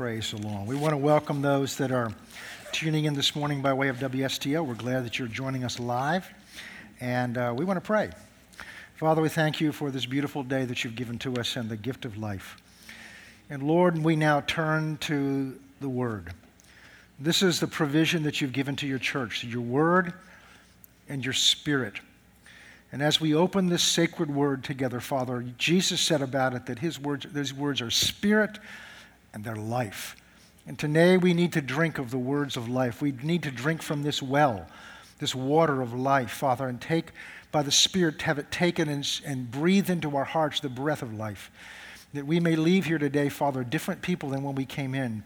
Praise the Lord. We want to welcome those that are tuning in this morning by way of WSTO. We're glad that you're joining us live. And uh, we want to pray. Father, we thank you for this beautiful day that you've given to us and the gift of life. And Lord, we now turn to the Word. This is the provision that you've given to your church your Word and your Spirit. And as we open this sacred word together, Father, Jesus said about it that his words, those words are spirit and they're life. And today we need to drink of the words of life. We need to drink from this well, this water of life, Father, and take by the Spirit, have it taken and, and breathe into our hearts the breath of life. That we may leave here today, Father, different people than when we came in.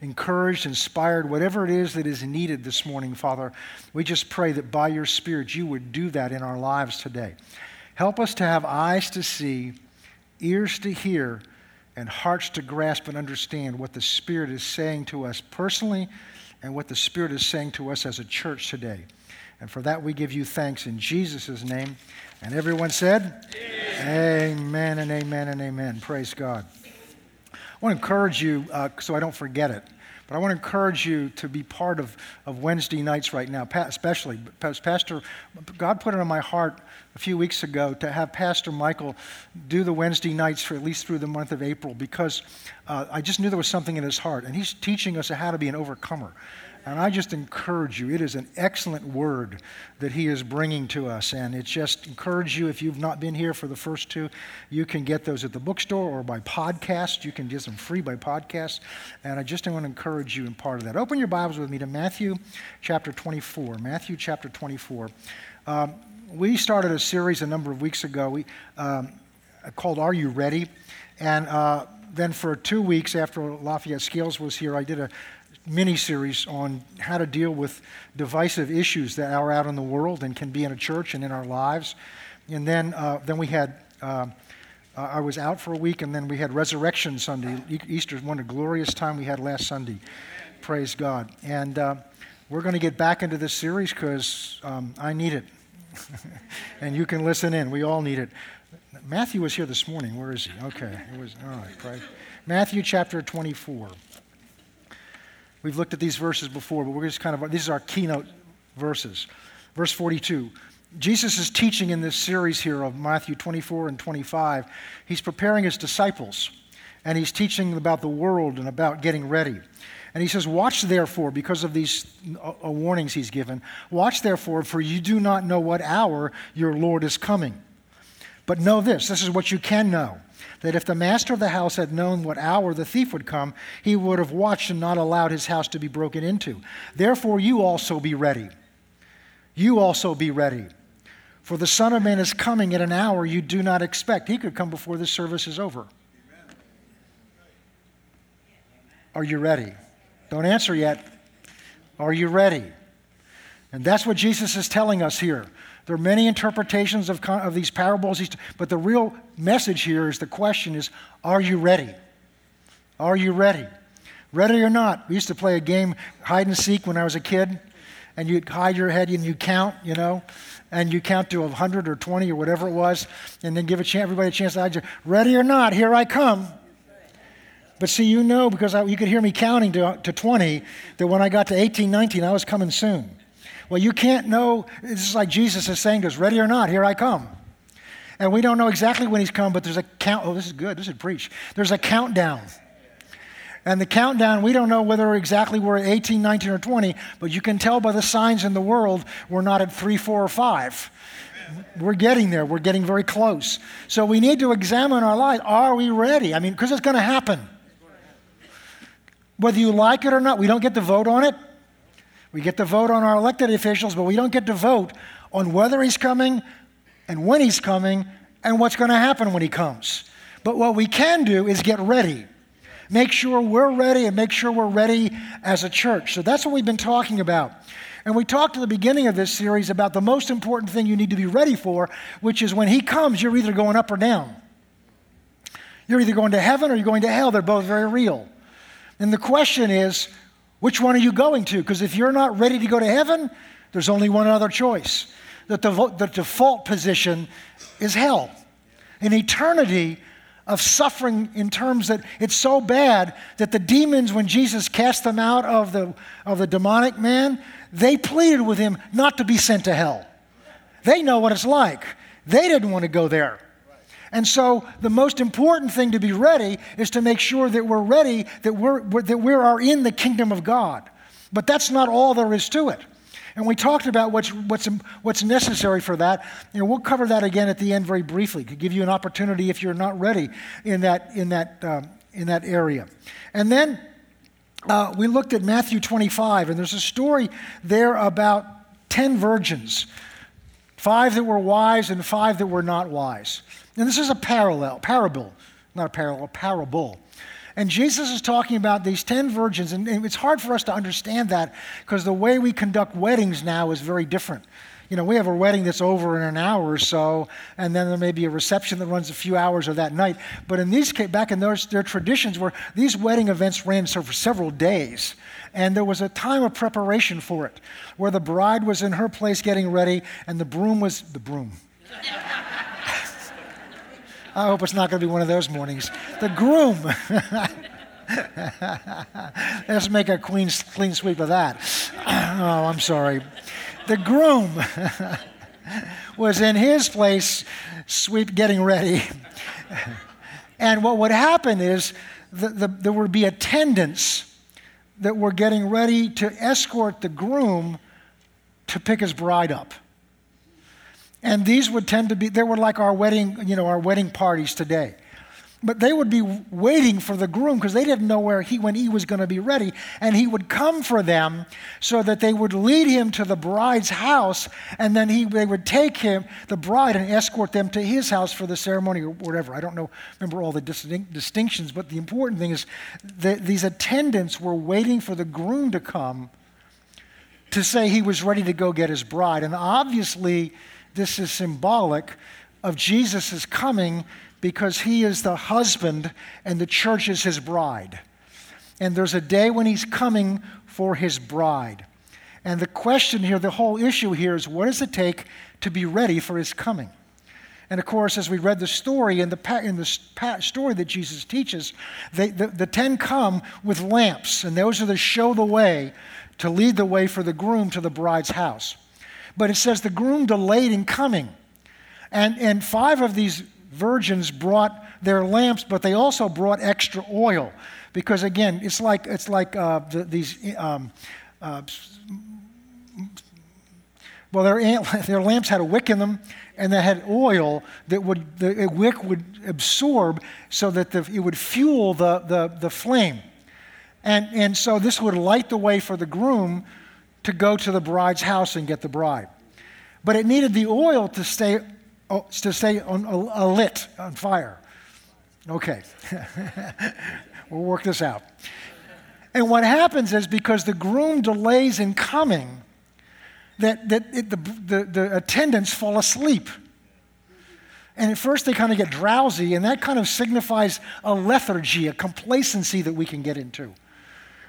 Encouraged, inspired, whatever it is that is needed this morning, Father, we just pray that by your Spirit you would do that in our lives today. Help us to have eyes to see, ears to hear, and hearts to grasp and understand what the Spirit is saying to us personally and what the Spirit is saying to us as a church today. And for that, we give you thanks in Jesus' name. And everyone said, Amen, amen and amen and amen. Praise God. I want to encourage you, uh, so I don't forget it, but I want to encourage you to be part of, of Wednesday nights right now, especially. Pastor, God put it on my heart a few weeks ago to have Pastor Michael do the Wednesday nights for at least through the month of April because uh, I just knew there was something in his heart. And he's teaching us how to be an overcomer. And I just encourage you, it is an excellent word that he is bringing to us. And it's just encourage you, if you've not been here for the first two, you can get those at the bookstore or by podcast. You can get them free by podcast. And I just want to encourage you in part of that. Open your Bibles with me to Matthew chapter 24. Matthew chapter 24. Um, we started a series a number of weeks ago we, um, called Are You Ready? And uh, then for two weeks after Lafayette Scales was here, I did a mini series on how to deal with divisive issues that are out in the world and can be in a church and in our lives. And then, uh, then we had, uh, I was out for a week, and then we had Resurrection Sunday. Easter one a glorious time we had last Sunday. Praise God. And uh, we're going to get back into this series because um, I need it. and you can listen in. We all need it. Matthew was here this morning. Where is he? Okay. It was all right. Right. Matthew chapter 24. We've looked at these verses before, but we're just kind of these are our keynote verses. Verse 42. Jesus is teaching in this series here of Matthew 24 and 25. He's preparing his disciples, and he's teaching about the world and about getting ready. And he says, Watch therefore, because of these uh, uh, warnings he's given, watch therefore, for you do not know what hour your Lord is coming. But know this this is what you can know that if the master of the house had known what hour the thief would come, he would have watched and not allowed his house to be broken into. Therefore, you also be ready. You also be ready. For the Son of Man is coming at an hour you do not expect. He could come before this service is over. Are you ready? Don't answer yet. Are you ready? And that's what Jesus is telling us here. There are many interpretations of, of these parables, but the real message here is the question is Are you ready? Are you ready? Ready or not? We used to play a game, hide and seek, when I was a kid, and you'd hide your head and you count, you know, and you count to 100 or 20 or whatever it was, and then give a chance, everybody a chance to hide you. Ready or not, here I come. But see, you know, because I, you could hear me counting to, to 20, that when I got to 18, 19, I was coming soon. Well, you can't know. This is like Jesus is saying to us, ready or not, here I come. And we don't know exactly when he's come, but there's a count. Oh, this is good. This is preach. There's a countdown. And the countdown, we don't know whether exactly we're at 18, 19, or 20, but you can tell by the signs in the world we're not at 3, 4, or 5. We're getting there. We're getting very close. So we need to examine our life. Are we ready? I mean, because it's going to happen. Whether you like it or not, we don't get to vote on it. We get to vote on our elected officials, but we don't get to vote on whether he's coming and when he's coming and what's going to happen when he comes. But what we can do is get ready. Make sure we're ready and make sure we're ready as a church. So that's what we've been talking about. And we talked at the beginning of this series about the most important thing you need to be ready for, which is when he comes, you're either going up or down. You're either going to heaven or you're going to hell. They're both very real. And the question is, which one are you going to? Because if you're not ready to go to heaven, there's only one other choice. The, the default position is hell. an eternity, of suffering in terms that it's so bad that the demons, when Jesus cast them out of the, of the demonic man, they pleaded with him not to be sent to hell. They know what it's like. They didn't want to go there. And so, the most important thing to be ready is to make sure that we're ready, that we're, that we are in the kingdom of God. But that's not all there is to it. And we talked about what's, what's, what's necessary for that. You know, we'll cover that again at the end very briefly to give you an opportunity if you're not ready in that, in that, um, in that area. And then uh, we looked at Matthew 25, and there's a story there about 10 virgins five that were wise and five that were not wise. And this is a parallel, parable, not a parallel, a parable. And Jesus is talking about these 10 virgins, and, and it's hard for us to understand that because the way we conduct weddings now is very different. You know, we have a wedding that's over in an hour or so, and then there may be a reception that runs a few hours of that night. But in these back in those their traditions where these wedding events ran so for several days, and there was a time of preparation for it, where the bride was in her place getting ready, and the broom was the broom. I hope it's not going to be one of those mornings. The groom. Let's make a clean, clean sweep of that. oh, I'm sorry. The groom was in his place, sweep, getting ready. and what would happen is the, the, there would be attendants that were getting ready to escort the groom to pick his bride up. And these would tend to be, they were like our wedding, you know, our wedding parties today. But they would be waiting for the groom because they didn't know where he, when he was going to be ready. And he would come for them so that they would lead him to the bride's house. And then he, they would take him, the bride, and escort them to his house for the ceremony or whatever. I don't know, remember all the distinct, distinctions. But the important thing is that these attendants were waiting for the groom to come to say he was ready to go get his bride. And obviously, this is symbolic of Jesus' coming because he is the husband and the church is his bride. And there's a day when he's coming for his bride. And the question here, the whole issue here is what does it take to be ready for his coming? And of course, as we read the story, in the, in the story that Jesus teaches, they, the, the ten come with lamps, and those are to show the way, to lead the way for the groom to the bride's house. But it says the groom delayed in coming. And, and five of these virgins brought their lamps, but they also brought extra oil. Because again, it's like, it's like uh, the, these, um, uh, well, their, their lamps had a wick in them, and they had oil that would, the wick would absorb so that the, it would fuel the, the, the flame. And, and so this would light the way for the groom to go to the bride's house and get the bride. But it needed the oil to stay, oh, to stay on, a, lit, on fire. Okay. we'll work this out. And what happens is because the groom delays in coming, that, that it, the, the, the attendants fall asleep. And at first they kind of get drowsy, and that kind of signifies a lethargy, a complacency that we can get into,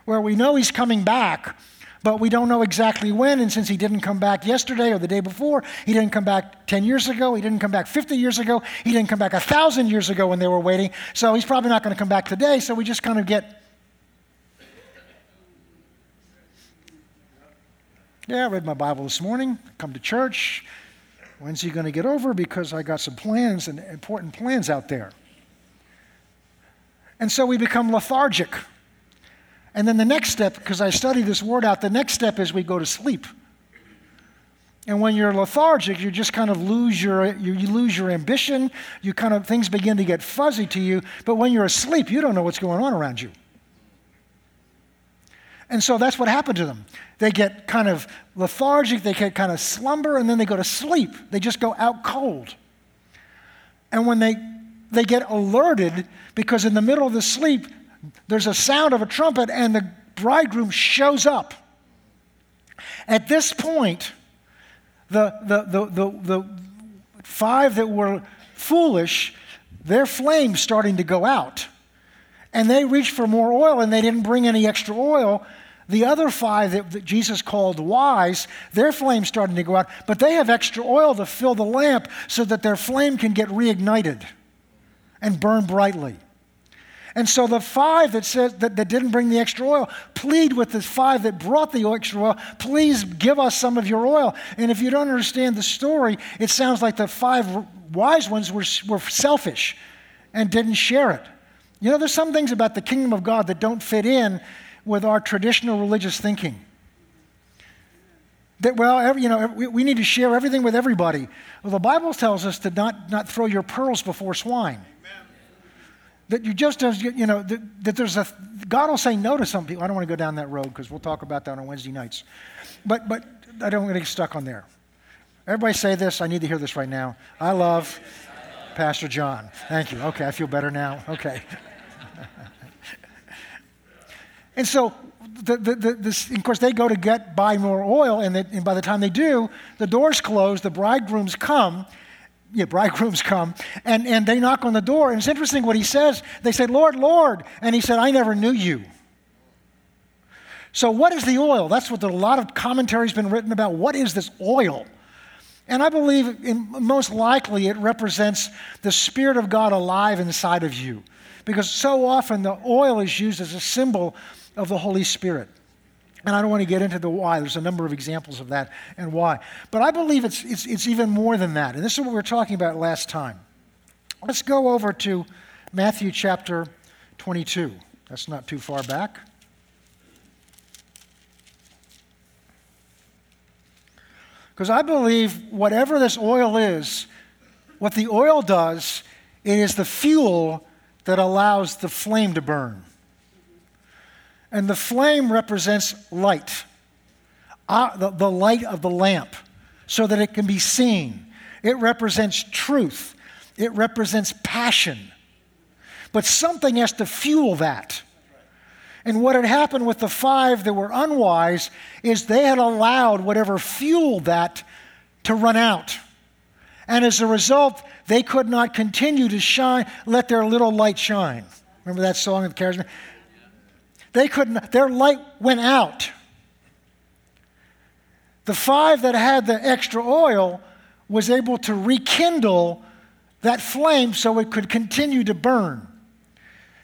where we know he's coming back, but we don't know exactly when. And since he didn't come back yesterday or the day before, he didn't come back 10 years ago, he didn't come back 50 years ago, he didn't come back 1,000 years ago when they were waiting. So he's probably not going to come back today. So we just kind of get. Yeah, I read my Bible this morning, come to church. When's he going to get over? Because I got some plans and important plans out there. And so we become lethargic. And then the next step, because I study this word out, the next step is we go to sleep. And when you're lethargic, you just kind of lose your, you, you, lose your ambition. You kind of, things begin to get fuzzy to you. But when you're asleep, you don't know what's going on around you. And so that's what happened to them. They get kind of lethargic, they get kind of slumber, and then they go to sleep. They just go out cold. And when they, they get alerted, because in the middle of the sleep, there's a sound of a trumpet, and the bridegroom shows up. At this point, the, the, the, the, the five that were foolish, their flame's starting to go out. And they reached for more oil, and they didn't bring any extra oil. The other five that, that, Jesus called wise, their flame's starting to go out, but they have extra oil to fill the lamp so that their flame can get reignited. and burn brightly. And so the five that says that, that didn't bring the extra oil plead with the five that brought the extra oil, please give us some of your oil. And if you don't understand the story, it sounds like the five wise ones were, were selfish and didn't share it. You know, there's some things about the kingdom of God that don't fit in with our traditional religious thinking. That, well, every, you know, we, we need to share everything with everybody. Well, the Bible tells us to not, not throw your pearls before swine. That you just, you know, that, that there's a, God will say no to some people. I don't want to go down that road because we'll talk about that on Wednesday nights. But, but I don't want to get stuck on there. Everybody say this. I need to hear this right now. I love Pastor John. Thank you. Okay, I feel better now. Okay. and so, the, the, the, this, of course, they go to get buy more oil, and, and by the time they do, the doors close, the bridegrooms come, yeah, bridegrooms come, and, and they knock on the door. And it's interesting what he says. They say, Lord, Lord. And he said, I never knew you. So, what is the oil? That's what a lot of commentaries been written about. What is this oil? And I believe in, most likely it represents the Spirit of God alive inside of you. Because so often the oil is used as a symbol of the Holy Spirit. And I don't want to get into the why. There's a number of examples of that and why. But I believe it's, it's, it's even more than that. And this is what we were talking about last time. Let's go over to Matthew chapter 22. That's not too far back. Because I believe whatever this oil is, what the oil does, it is the fuel that allows the flame to burn. And the flame represents light, uh, the, the light of the lamp, so that it can be seen. It represents truth, it represents passion. But something has to fuel that. And what had happened with the five that were unwise is they had allowed whatever fueled that to run out. And as a result, they could not continue to shine, let their little light shine. Remember that song of the charisma? They couldn't, their light went out. The five that had the extra oil was able to rekindle that flame so it could continue to burn.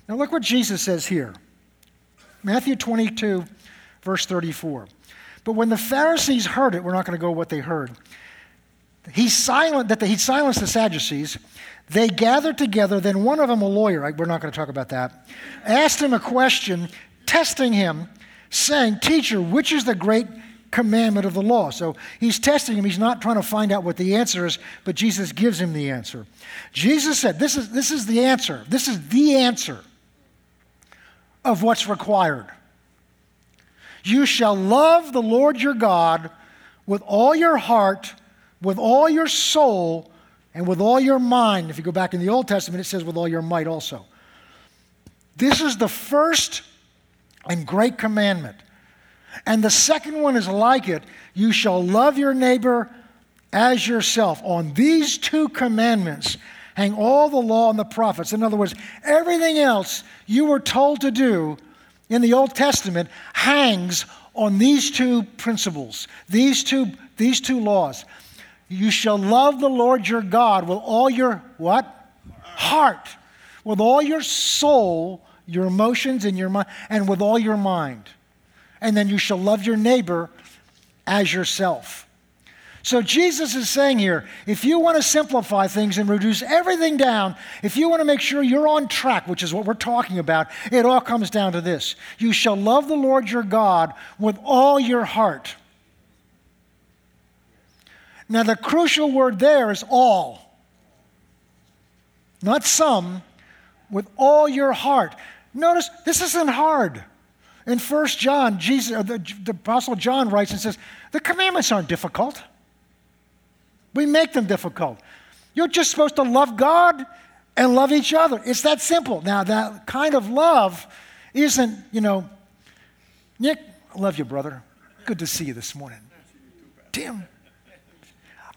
Now, look what Jesus says here Matthew 22, verse 34. But when the Pharisees heard it, we're not going to go what they heard. He silent that he silenced the Sadducees. They gathered together. Then one of them, a lawyer, we're not going to talk about that, asked him a question testing him, saying, Teacher, which is the great commandment of the law? So he's testing him. He's not trying to find out what the answer is, but Jesus gives him the answer. Jesus said, This is, this is the answer. This is the answer of what's required. You shall love the Lord your God with all your heart, with all your soul, and with all your mind. If you go back in the Old Testament, it says with all your might also. This is the first and great commandment. And the second one is like it you shall love your neighbor as yourself. On these two commandments hang all the law and the prophets. In other words, everything else you were told to do in the Old Testament hangs on these two principles, these two, these two laws. You shall love the Lord your God with all your what? Heart, with all your soul, your emotions and your mind, and with all your mind. And then you shall love your neighbor as yourself. So Jesus is saying here if you want to simplify things and reduce everything down, if you want to make sure you're on track, which is what we're talking about, it all comes down to this you shall love the Lord your God with all your heart. Now, the crucial word there is all, not some, with all your heart. Notice this isn't hard. In 1 John, Jesus, uh, the, the Apostle John writes and says, The commandments aren't difficult. We make them difficult. You're just supposed to love God and love each other. It's that simple. Now, that kind of love isn't, you know, Nick, I love you, brother. Good to see you this morning. Tim,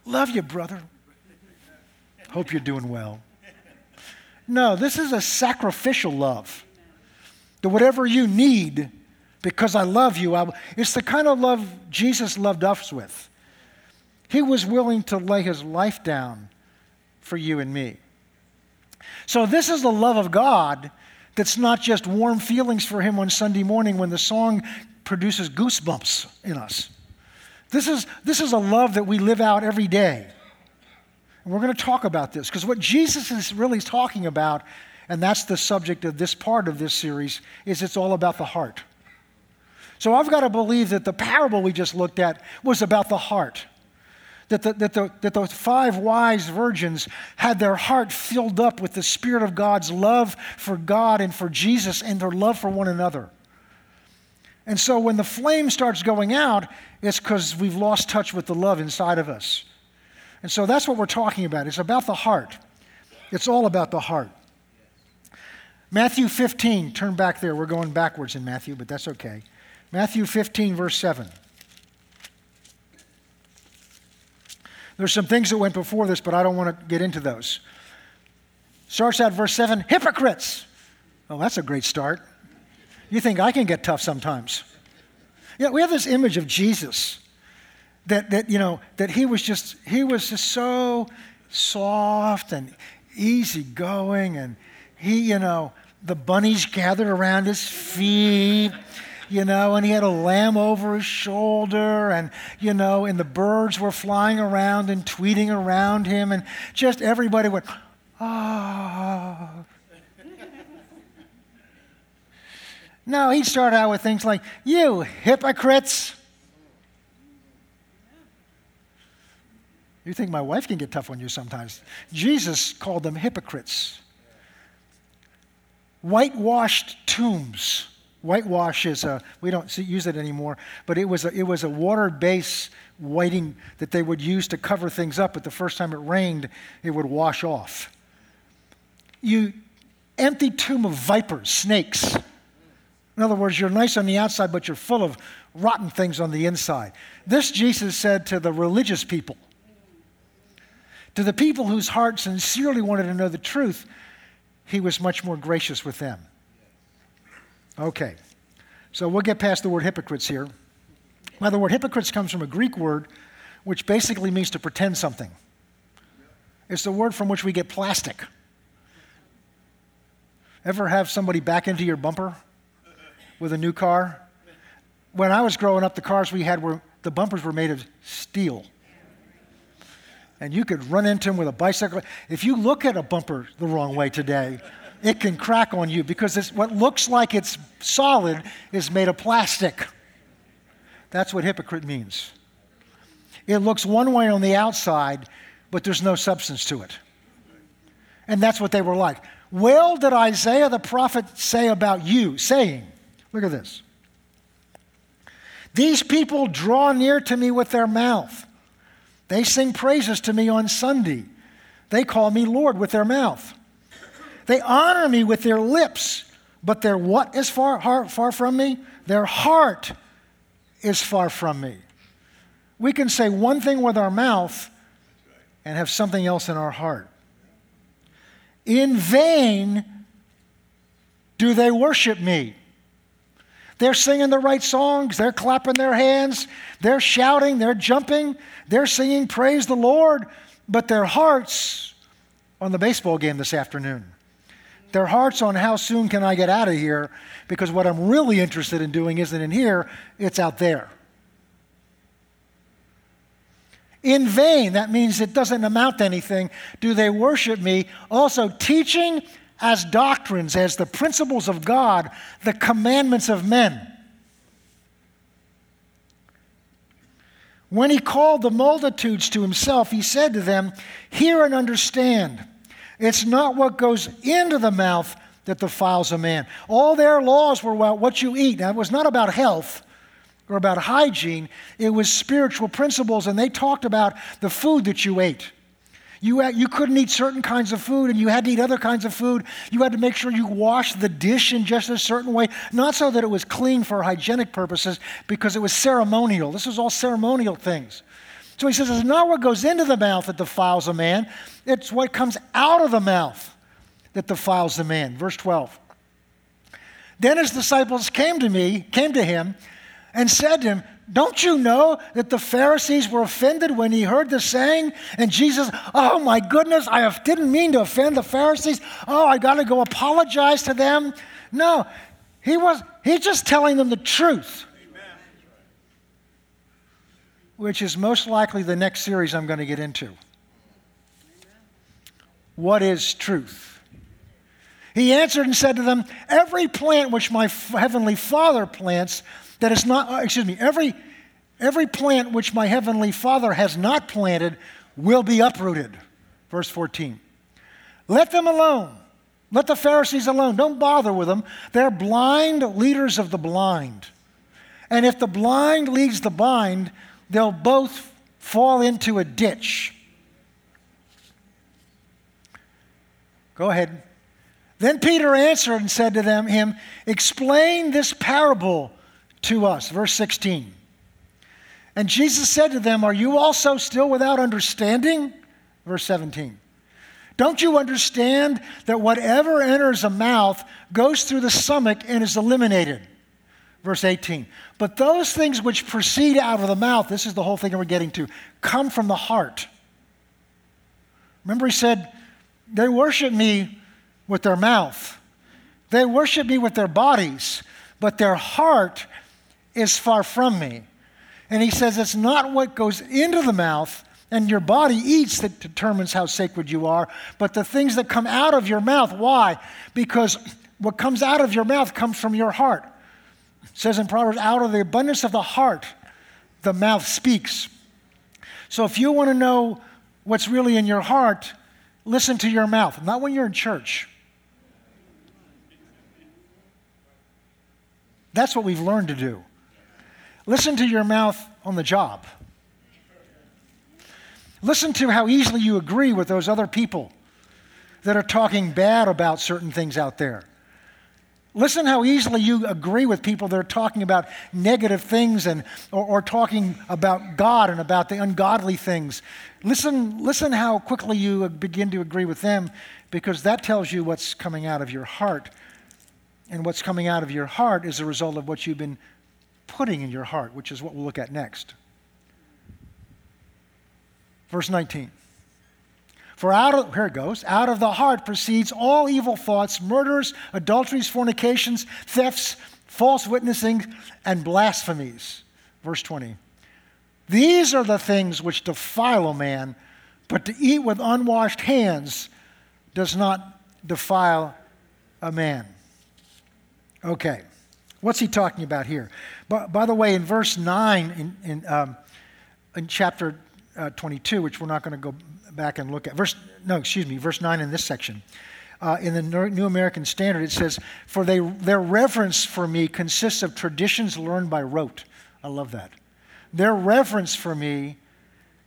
love you, brother. Hope you're doing well. No, this is a sacrificial love that whatever you need, because I love you, I, it's the kind of love Jesus loved us with. He was willing to lay his life down for you and me. So, this is the love of God that's not just warm feelings for Him on Sunday morning when the song produces goosebumps in us. This is, this is a love that we live out every day. And we're going to talk about this because what Jesus is really talking about, and that's the subject of this part of this series, is it's all about the heart. So I've got to believe that the parable we just looked at was about the heart. That the, that, the, that the five wise virgins had their heart filled up with the Spirit of God's love for God and for Jesus and their love for one another. And so when the flame starts going out, it's because we've lost touch with the love inside of us. And so that's what we're talking about. It's about the heart. It's all about the heart. Matthew 15, turn back there. We're going backwards in Matthew, but that's okay. Matthew 15, verse 7. There's some things that went before this, but I don't want to get into those. Starts out verse 7 hypocrites. Well, that's a great start. You think I can get tough sometimes. Yeah, we have this image of Jesus that, that you know, that he was just, he was just so soft and easygoing and he, you know, the bunnies gathered around his feet you know, and he had a lamb over his shoulder, and, you know, and the birds were flying around and tweeting around him, and just everybody went, ah. Oh. no, he'd start out with things like, you hypocrites. You think my wife can get tough on you sometimes. Jesus called them hypocrites. Whitewashed tombs. Whitewash is a, we don't use it anymore, but it was a, it was a water based whiting that they would use to cover things up, but the first time it rained, it would wash off. You empty tomb of vipers, snakes. In other words, you're nice on the outside, but you're full of rotten things on the inside. This Jesus said to the religious people, to the people whose hearts sincerely wanted to know the truth, he was much more gracious with them. Okay. So we'll get past the word hypocrites here. Now, the word hypocrites comes from a Greek word which basically means to pretend something. It's the word from which we get plastic. Ever have somebody back into your bumper with a new car? When I was growing up, the cars we had were, the bumpers were made of steel. And you could run into them with a bicycle. If you look at a bumper the wrong way today, it can crack on you because what looks like it's solid is made of plastic. That's what hypocrite means. It looks one way on the outside, but there's no substance to it. And that's what they were like. Well, did Isaiah the prophet say about you, saying, look at this. These people draw near to me with their mouth. They sing praises to me on Sunday. They call me Lord with their mouth. They honor me with their lips, but their what is far, far, far from me? Their heart is far from me. We can say one thing with our mouth and have something else in our heart. In vain do they worship me. They're singing the right songs, they're clapping their hands, they're shouting, they're jumping, they're singing praise the Lord, but their hearts on the baseball game this afternoon. Their hearts on how soon can I get out of here? Because what I'm really interested in doing isn't in here, it's out there. In vain, that means it doesn't amount to anything, do they worship me, also teaching as doctrines, as the principles of God, the commandments of men. When he called the multitudes to himself, he said to them, Hear and understand. It's not what goes into the mouth that defiles a man. All their laws were about what you eat. Now, it was not about health or about hygiene, it was spiritual principles, and they talked about the food that you ate. You, had, you couldn't eat certain kinds of food and you had to eat other kinds of food. You had to make sure you washed the dish in just a certain way, not so that it was clean for hygienic purposes, because it was ceremonial. This was all ceremonial things. So he says, it's not what goes into the mouth that defiles a man, it's what comes out of the mouth that defiles the man. Verse 12. Then his disciples came to me, came to him, and said to him, Don't you know that the Pharisees were offended when he heard the saying? And Jesus, oh my goodness, I didn't mean to offend the Pharisees. Oh, I got to go apologize to them. No, he was he's just telling them the truth. Amen. Which is most likely the next series I'm going to get into. What is truth? He answered and said to them, Every plant which my heavenly Father plants that is not, uh, excuse me, every, every plant which my heavenly Father has not planted will be uprooted. Verse 14. Let them alone. Let the Pharisees alone. Don't bother with them. They're blind leaders of the blind. And if the blind leads the blind, they'll both fall into a ditch. Go ahead. Then Peter answered and said to them, him, Explain this parable to us. Verse 16. And Jesus said to them, Are you also still without understanding? Verse 17. Don't you understand that whatever enters a mouth goes through the stomach and is eliminated? Verse 18. But those things which proceed out of the mouth, this is the whole thing we're getting to, come from the heart. Remember, he said, They worship me with their mouth, they worship me with their bodies, but their heart is far from me. And he says it's not what goes into the mouth and your body eats that determines how sacred you are, but the things that come out of your mouth. Why? Because what comes out of your mouth comes from your heart. It says in Proverbs, out of the abundance of the heart, the mouth speaks. So if you want to know what's really in your heart, listen to your mouth, not when you're in church. That's what we've learned to do. Listen to your mouth on the job. Listen to how easily you agree with those other people that are talking bad about certain things out there. Listen how easily you agree with people that are talking about negative things and, or, or, talking about God and about the ungodly things. Listen, listen how quickly you begin to agree with them because that tells you what's coming out of your heart. And what's coming out of your heart is a result of what you've been putting in your heart, which is what we'll look at next. Verse 19. For out of, here it goes, out of the heart proceeds all evil thoughts, murders, adulteries, fornications, thefts, false witnessing, and blasphemies. Verse 20. These are the things which defile a man, but to eat with unwashed hands does not defile a man. Okay. What's he talking about here? By, by the way, in verse 9 in, in, um, in chapter uh, 22, which we're not going to go back and look at, verse, no, excuse me, verse 9 in this section. Uh, in the New American Standard, it says, For they, their reverence for me consists of traditions learned by rote. I love that. Their reverence for me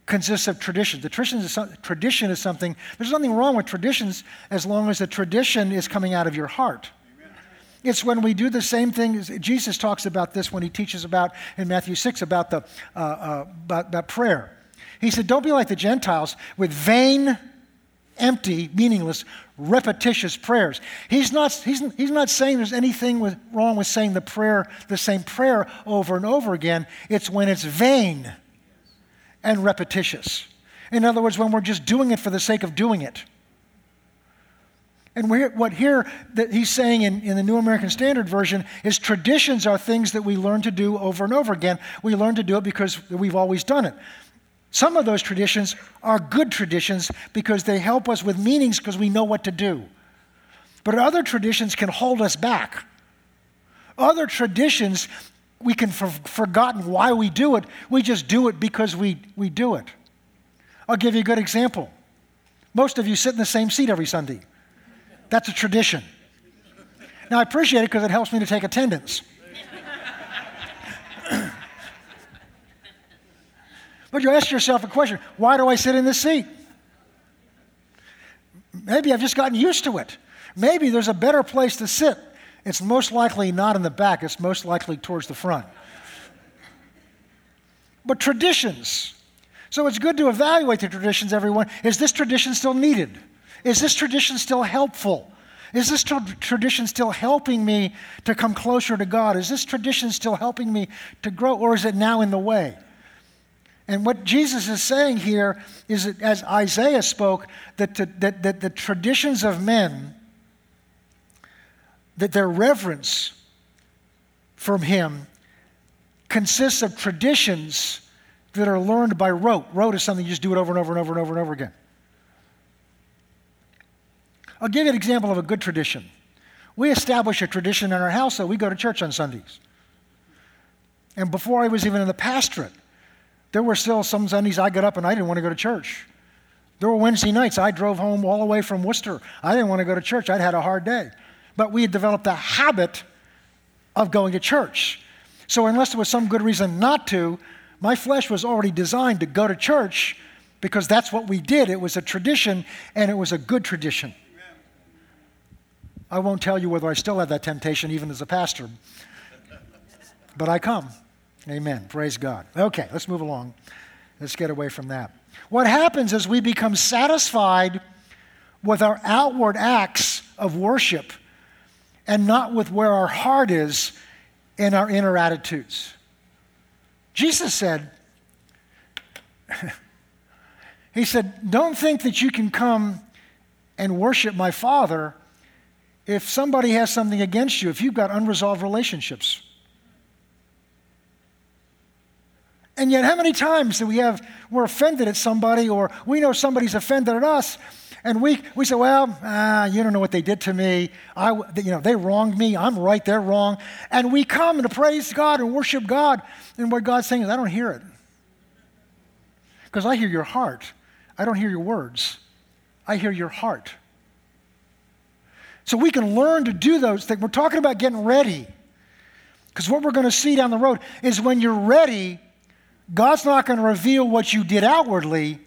consists of traditions. The tradition is, tradition is something, there's nothing wrong with traditions as long as the tradition is coming out of your heart. It's when we do the same thing. Jesus talks about this when he teaches about in Matthew 6 about, the, uh, uh, about, about prayer. He said, Don't be like the Gentiles with vain, empty, meaningless, repetitious prayers. He's not, he's, he's not saying there's anything with, wrong with saying the prayer, the same prayer over and over again. It's when it's vain and repetitious. In other words, when we're just doing it for the sake of doing it. And what here that he's saying in, in the New American Standard Version is traditions are things that we learn to do over and over again. We learn to do it because we've always done it. Some of those traditions are good traditions because they help us with meanings because we know what to do. But other traditions can hold us back. Other traditions, we can have forgotten why we do it. We just do it because we, we do it. I'll give you a good example. Most of you sit in the same seat every Sunday. That's a tradition. Now, I appreciate it because it helps me to take attendance. but you ask yourself a question why do I sit in this seat? Maybe I've just gotten used to it. Maybe there's a better place to sit. It's most likely not in the back, it's most likely towards the front. But traditions. So it's good to evaluate the traditions, everyone. Is this tradition still needed? Is this tradition still helpful? Is this tra- tradition still helping me to come closer to God? Is this tradition still helping me to grow, or is it now in the way? And what Jesus is saying here is that, as Isaiah spoke, that, to, that, that the traditions of men, that their reverence from him consists of traditions that are learned by rote. Rote is something you just do it over and over and over and over and over again. I'll give you an example of a good tradition. We establish a tradition in our house that we go to church on Sundays. And before I was even in the pastorate, there were still some Sundays I got up and I didn't want to go to church. There were Wednesday nights I drove home all the way from Worcester. I didn't want to go to church. I'd had a hard day. But we had developed a habit of going to church. So, unless there was some good reason not to, my flesh was already designed to go to church because that's what we did. It was a tradition and it was a good tradition. I won't tell you whether I still have that temptation, even as a pastor, but I come. Amen. Praise God. Okay, let's move along. Let's get away from that. What happens is we become satisfied with our outward acts of worship and not with where our heart is in our inner attitudes. Jesus said, He said, Don't think that you can come and worship my Father if somebody has something against you, if you've got unresolved relationships. And yet, how many times do we have, we're offended at somebody or we know somebody's offended at us and we, we say, well, ah, you don't know what they did to me. I, you know, they wronged me. I'm right, they're wrong. And we come and praise God and worship God. And what God's saying is, I don't hear it. Because I hear your heart. I don't hear your words. I hear your heart. So we can learn to do those things. We're talking about getting ready. Because what we're going to see down the road is when you're ready, God's not going to reveal what you did outwardly,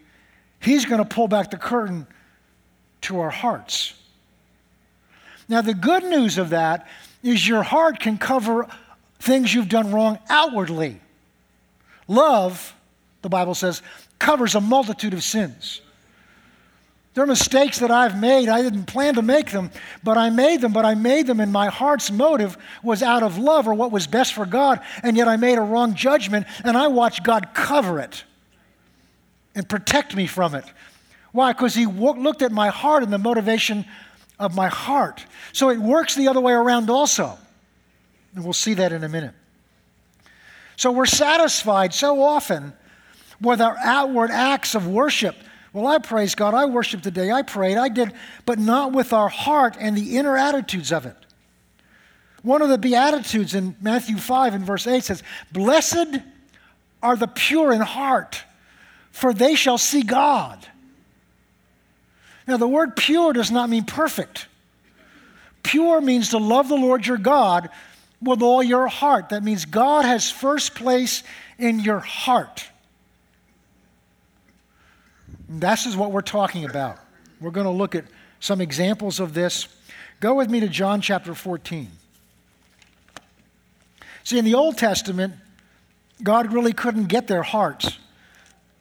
He's going to pull back the curtain to our hearts. Now, the good news of that is your heart can cover things you've done wrong outwardly. Love, the Bible says, covers a multitude of sins. There are mistakes that I've made. I didn't plan to make them, but I made them. But I made them, and my heart's motive was out of love or what was best for God. And yet I made a wrong judgment, and I watched God cover it and protect me from it. Why? Because He looked at my heart and the motivation of my heart. So it works the other way around also. And we'll see that in a minute. So we're satisfied so often with our outward acts of worship well, I praise God. I worshiped today. I prayed. I did, but not with our heart and the inner attitudes of it. One of the Beatitudes in Matthew 5 and verse 8 says, Blessed are the pure in heart, for they shall see God. Now, the word pure does not mean perfect. Pure means to love the Lord your God with all your heart. That means God has first place in your heart. This is what we're talking about. We're going to look at some examples of this. Go with me to John chapter 14. See, in the Old Testament, God really couldn't get their hearts,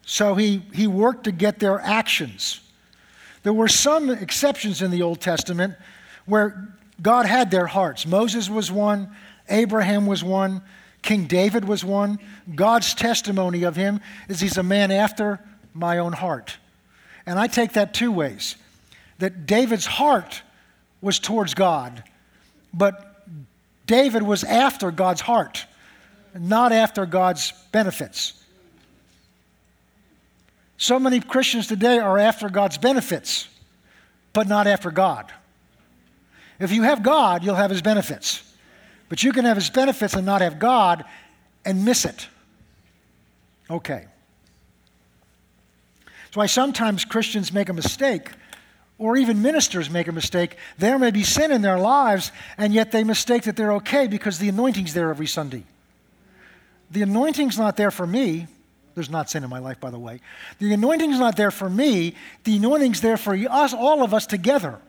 so he, he worked to get their actions. There were some exceptions in the Old Testament where God had their hearts. Moses was one, Abraham was one, King David was one. God's testimony of him is he's a man after my own heart. And I take that two ways that David's heart was towards God, but David was after God's heart, not after God's benefits. So many Christians today are after God's benefits, but not after God. If you have God, you'll have his benefits. But you can have his benefits and not have God and miss it. Okay. That's why sometimes Christians make a mistake, or even ministers make a mistake. There may be sin in their lives, and yet they mistake that they're okay because the anointing's there every Sunday. The anointing's not there for me. There's not sin in my life, by the way. The anointing's not there for me. The anointing's there for us, all of us together.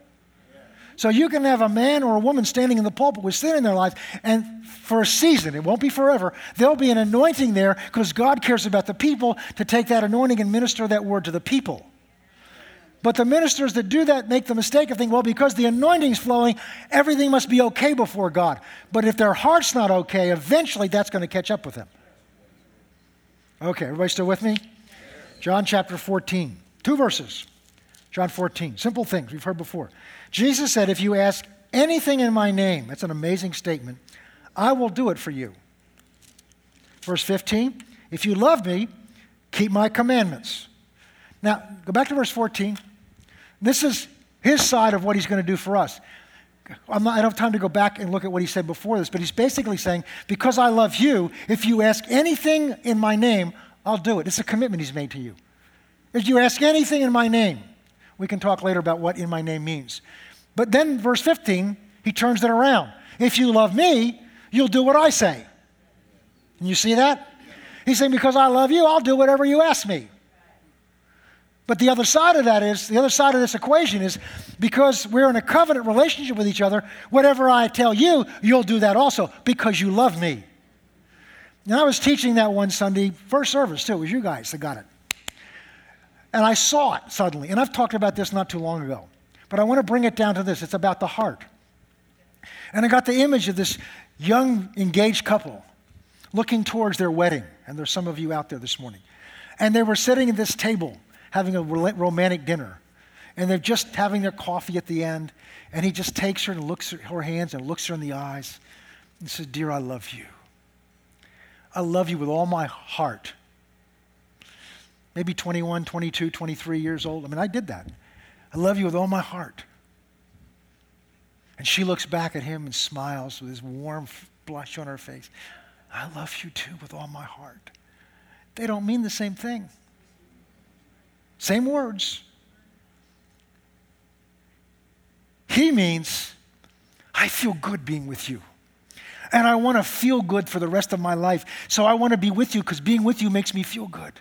So you can have a man or a woman standing in the pulpit with sin in their life, and for a season, it won't be forever, there'll be an anointing there because God cares about the people to take that anointing and minister that word to the people. But the ministers that do that make the mistake of thinking, well, because the anointing's flowing, everything must be okay before God. But if their heart's not okay, eventually that's going to catch up with them. Okay, everybody still with me? John chapter 14, two verses. John 14, simple things we've heard before. Jesus said, If you ask anything in my name, that's an amazing statement, I will do it for you. Verse 15, if you love me, keep my commandments. Now, go back to verse 14. This is his side of what he's going to do for us. Not, i don't have time to go back and look at what he said before this, but he's basically saying, Because I love you, if you ask anything in my name, I'll do it. It's a commitment he's made to you. If you ask anything in my name, we can talk later about what in my name means. But then, verse 15, he turns it around. If you love me, you'll do what I say. And you see that? He's saying, Because I love you, I'll do whatever you ask me. But the other side of that is, the other side of this equation is because we're in a covenant relationship with each other, whatever I tell you, you'll do that also because you love me. And I was teaching that one Sunday, first service too, it was you guys that got it. And I saw it suddenly. And I've talked about this not too long ago. But I want to bring it down to this it's about the heart. And I got the image of this young engaged couple looking towards their wedding. And there's some of you out there this morning. And they were sitting at this table having a romantic dinner. And they're just having their coffee at the end. And he just takes her and looks at her hands and looks her in the eyes and says, Dear, I love you. I love you with all my heart maybe 21, 22, 23 years old. I mean, I did that. I love you with all my heart. And she looks back at him and smiles with this warm blush on her face. I love you too with all my heart. They don't mean the same thing. Same words. He means, I feel good being with you. And I want to feel good for the rest of my life. So I want to be with you because being with you makes me feel good.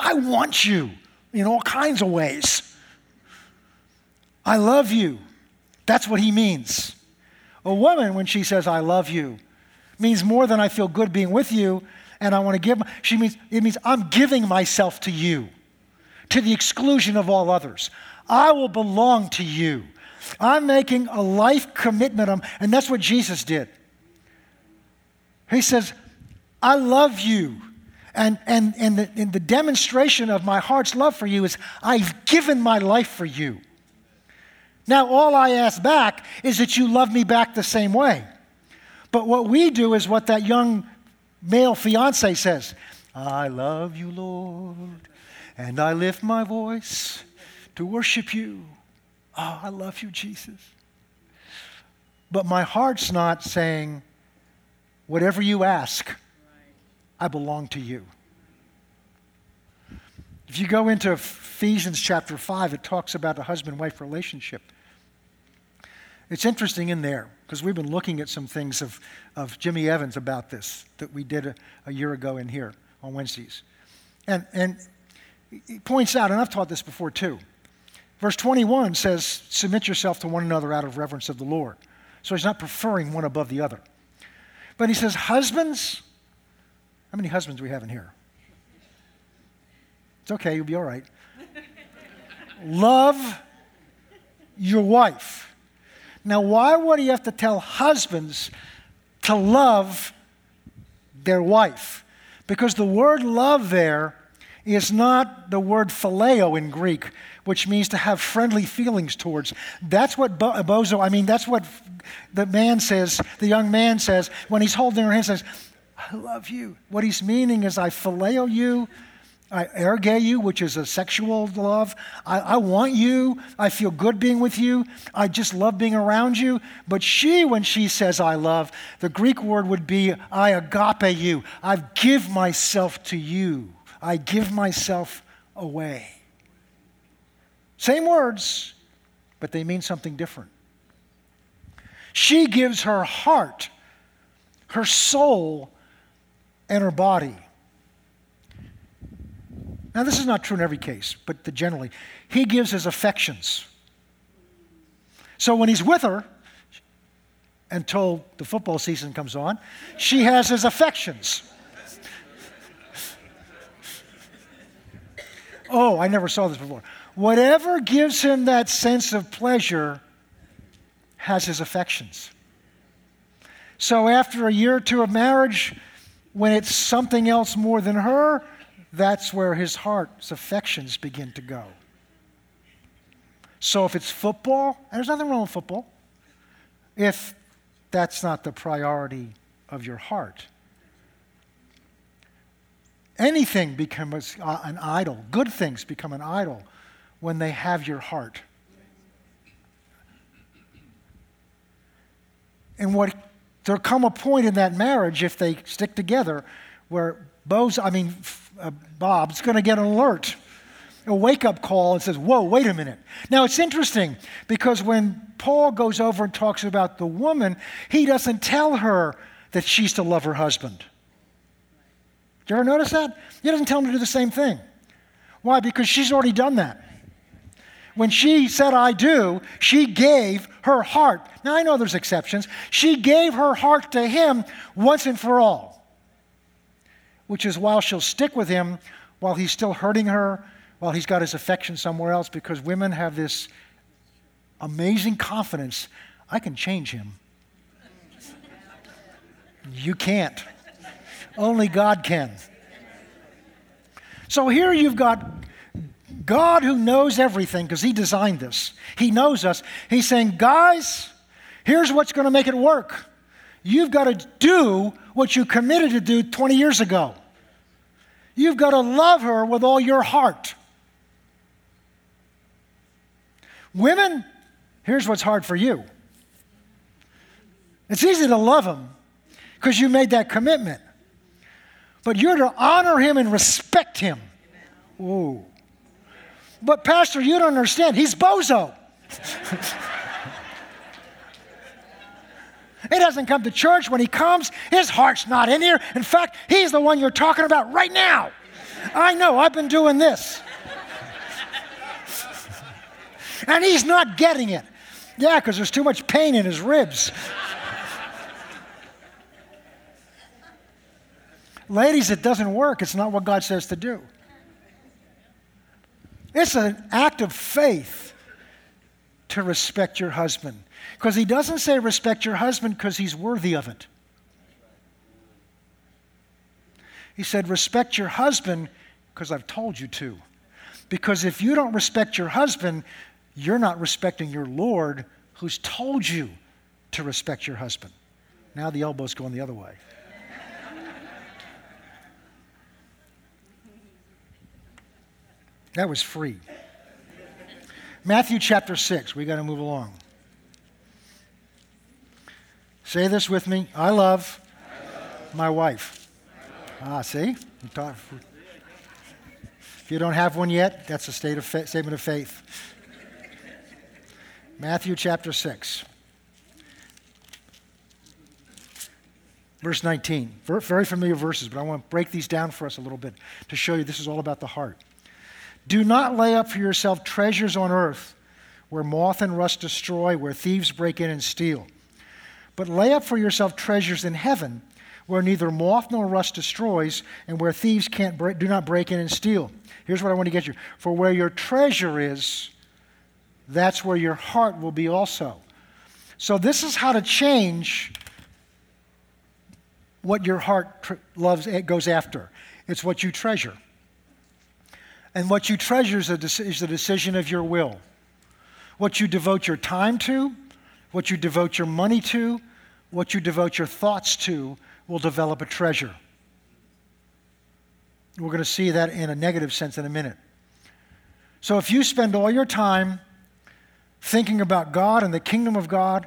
I want you in all kinds of ways. I love you. That's what he means. A woman, when she says, I love you, means more than I feel good being with you and I want to give. She means, it means I'm giving myself to you to the exclusion of all others. I will belong to you. I'm making a life commitment, um, and that's what Jesus did. He says, I love you. And, and, and, the, and the demonstration of my heart's love for you is I've given my life for you. Now, all I ask back is that you love me back the same way. But what we do is what that young male fiance says I love you, Lord, and I lift my voice to worship you. Oh, I love you, Jesus. But my heart's not saying, whatever you ask, I belong to you. If you go into Ephesians chapter 5, it talks about a husband wife relationship. It's interesting in there because we've been looking at some things of, of Jimmy Evans about this that we did a, a year ago in here on Wednesdays. And, and he points out, and I've taught this before too. Verse 21 says, Submit yourself to one another out of reverence of the Lord. So he's not preferring one above the other. But he says, Husbands, how many husbands we have in here? It's okay, you'll be all right. Love your wife. Now, why would he have to tell husbands to love their wife? Because the word love there is not the word phileo in Greek, which means to have friendly feelings towards. That's what bo- bozo, I mean, that's what the man says, the young man says, when he's holding her hand, says, I love you. What he's meaning is, I phileo you. I erge you, which is a sexual love. I, I, want you. I feel good being with you. I just love being around you. But she, when she says I love, the Greek word would be I agape you. I give myself to you. I give myself away. Same words, but they mean something different. She gives her heart, her soul, and her body. Now, this is not true in every case, but the, generally, he gives his affections. So when he's with her, until the football season comes on, she has his affections. oh, I never saw this before. whatever gives him that sense of pleasure has his affections. So after a year or two of marriage, when it's something else more than her, that's where his heart's affections begin to go. So if it's football, and there's nothing wrong with football, if that's not the priority of your heart, anything becomes an idol. Good things become an idol when they have your heart. And what there come a point in that marriage if they stick together where Bo's, I mean, uh, Bob's going to get an alert, a wake up call and says, Whoa, wait a minute. Now it's interesting because when Paul goes over and talks about the woman, he doesn't tell her that she's to love her husband. Do you ever notice that? He doesn't tell him to do the same thing. Why? Because she's already done that. When she said, I do, she gave her heart. Now, I know there's exceptions. She gave her heart to him once and for all, which is while she'll stick with him while he's still hurting her, while he's got his affection somewhere else, because women have this amazing confidence I can change him. You can't. Only God can. So here you've got God who knows everything because He designed this, He knows us. He's saying, guys, here's what's going to make it work. You've got to do what you committed to do 20 years ago. You've got to love her with all your heart. Women, here's what's hard for you it's easy to love him because you made that commitment, but you're to honor him and respect him. Ooh. But, Pastor, you don't understand. He's bozo. he doesn't come to church. When he comes, his heart's not in here. In fact, he's the one you're talking about right now. I know, I've been doing this. and he's not getting it. Yeah, because there's too much pain in his ribs. Ladies, it doesn't work. It's not what God says to do. It's an act of faith to respect your husband. Because he doesn't say respect your husband because he's worthy of it. He said respect your husband because I've told you to. Because if you don't respect your husband, you're not respecting your Lord who's told you to respect your husband. Now the elbow's going the other way. That was free. Matthew chapter 6. We got to move along. Say this with me. I love, I love my wife. Ah, see? If you don't have one yet, that's a state of fa- statement of faith. Matthew chapter 6. Verse 19. Very familiar verses, but I want to break these down for us a little bit to show you this is all about the heart. Do not lay up for yourself treasures on earth where moth and rust destroy, where thieves break in and steal. But lay up for yourself treasures in heaven where neither moth nor rust destroys and where thieves can't break, do not break in and steal. Here's what I want to get you. For where your treasure is, that's where your heart will be also. So this is how to change what your heart tr- loves goes after. It's what you treasure. And what you treasure is, the decision of your will. What you devote your time to, what you devote your money to, what you devote your thoughts to will develop a treasure. We're going to see that in a negative sense in a minute. So if you spend all your time thinking about God and the kingdom of God,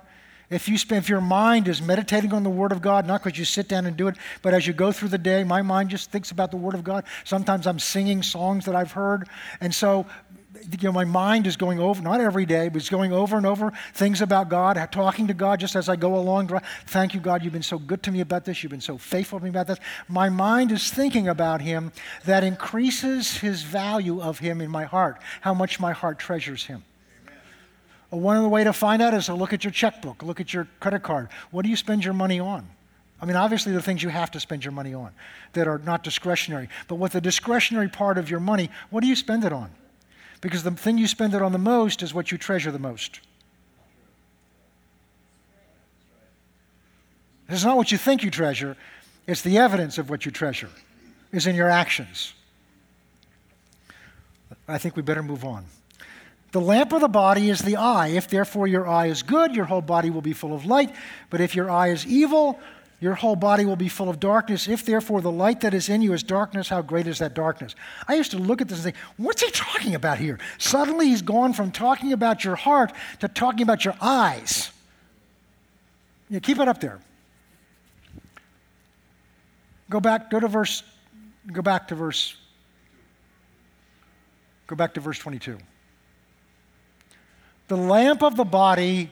if you spend, if your mind is meditating on the Word of God, not because you sit down and do it, but as you go through the day, my mind just thinks about the Word of God. Sometimes I'm singing songs that I've heard, and so you know, my mind is going over, not every day, but it's going over and over things about God, talking to God just as I go along. Thank you, God, you've been so good to me about this. You've been so faithful to me about this. My mind is thinking about Him that increases His value of Him in my heart, how much my heart treasures Him. One of the way to find out is to look at your checkbook, look at your credit card. What do you spend your money on? I mean, obviously, the things you have to spend your money on that are not discretionary. But with the discretionary part of your money, what do you spend it on? because the thing you spend it on the most is what you treasure the most. It's not what you think you treasure, it's the evidence of what you treasure, is in your actions. I think we better move on. The lamp of the body is the eye. If therefore your eye is good, your whole body will be full of light. But if your eye is evil, your whole body will be full of darkness. If therefore the light that is in you is darkness, how great is that darkness? I used to look at this and think, what's he talking about here? Suddenly he's gone from talking about your heart to talking about your eyes. Yeah, keep it up there. Go back, go to verse, go back to verse, go back to verse 22. The lamp of the body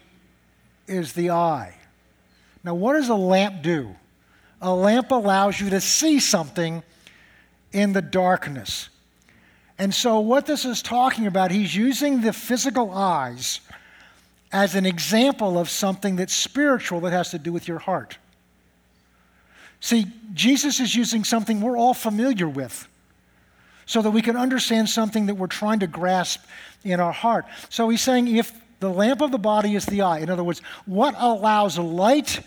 is the eye. Now, what does a lamp do? A lamp allows you to see something in the darkness. And so, what this is talking about, he's using the physical eyes as an example of something that's spiritual that has to do with your heart. See, Jesus is using something we're all familiar with so that we can understand something that we're trying to grasp in our heart. So he's saying if the lamp of the body is the eye. In other words, what allows light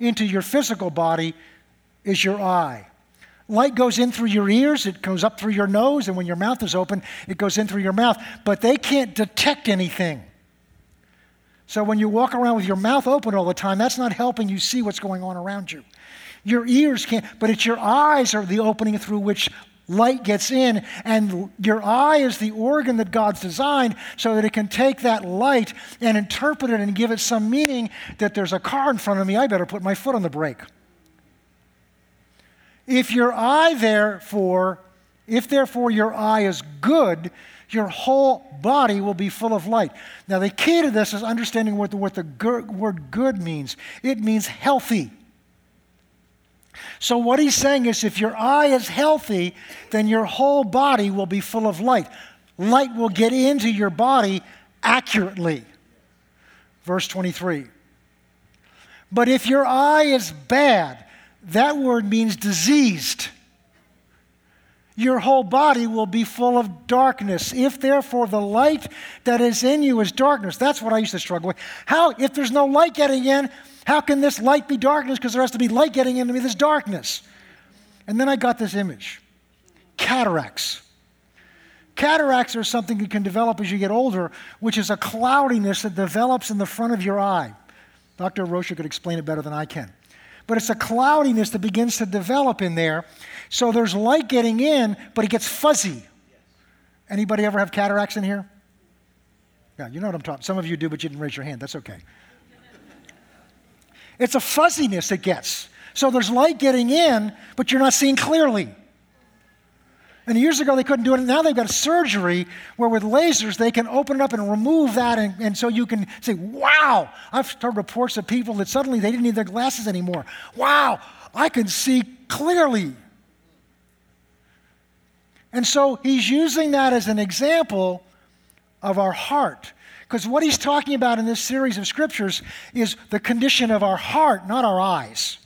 into your physical body is your eye. Light goes in through your ears, it goes up through your nose, and when your mouth is open, it goes in through your mouth. But they can't detect anything. So when you walk around with your mouth open all the time, that's not helping you see what's going on around you. Your ears can't, but it's your eyes are the opening through which light gets in, and your eye is the organ that God's designed so that it can take that light and interpret it and give it some meaning that there's a car in front of me, I better put my foot on the brake. If your eye, therefore, if therefore your eye is good, your whole body will be full of light. Now, the key to this is understanding what the, what the word good means. It means healthy. So, what he's saying is if your eye is healthy, then your whole body will be full of light. Light will get into your body accurately. Verse 23. But if your eye is bad, that word means diseased. Your whole body will be full of darkness. If therefore the light that is in you is darkness, that's what I used to struggle with. How, if there's no light getting in, how can this light be darkness? Because there has to be light getting into me, this darkness. And then I got this image cataracts. Cataracts are something you can develop as you get older, which is a cloudiness that develops in the front of your eye. Dr. Rocha could explain it better than I can. But it's a cloudiness that begins to develop in there. So there's light getting in, but it gets fuzzy. Anybody ever have cataracts in here? Yeah, you know what I'm talking. Some of you do, but you didn't raise your hand. That's okay. It's a fuzziness it gets. So there's light getting in, but you're not seeing clearly. And years ago they couldn't do it. Now they've got a surgery where with lasers they can open it up and remove that, and, and so you can say, "Wow!" I've heard reports of people that suddenly they didn't need their glasses anymore. Wow! I can see clearly. And so he's using that as an example of our heart. Because what he's talking about in this series of scriptures is the condition of our heart, not our eyes.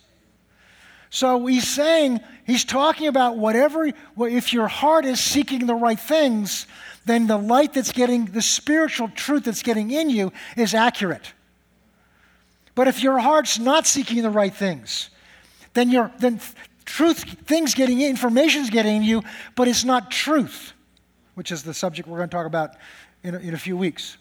So he's saying, he's talking about whatever, if your heart is seeking the right things, then the light that's getting, the spiritual truth that's getting in you is accurate. But if your heart's not seeking the right things, then your then truth, things getting in, information's getting in you, but it's not truth, which is the subject we're going to talk about in a, in a few weeks.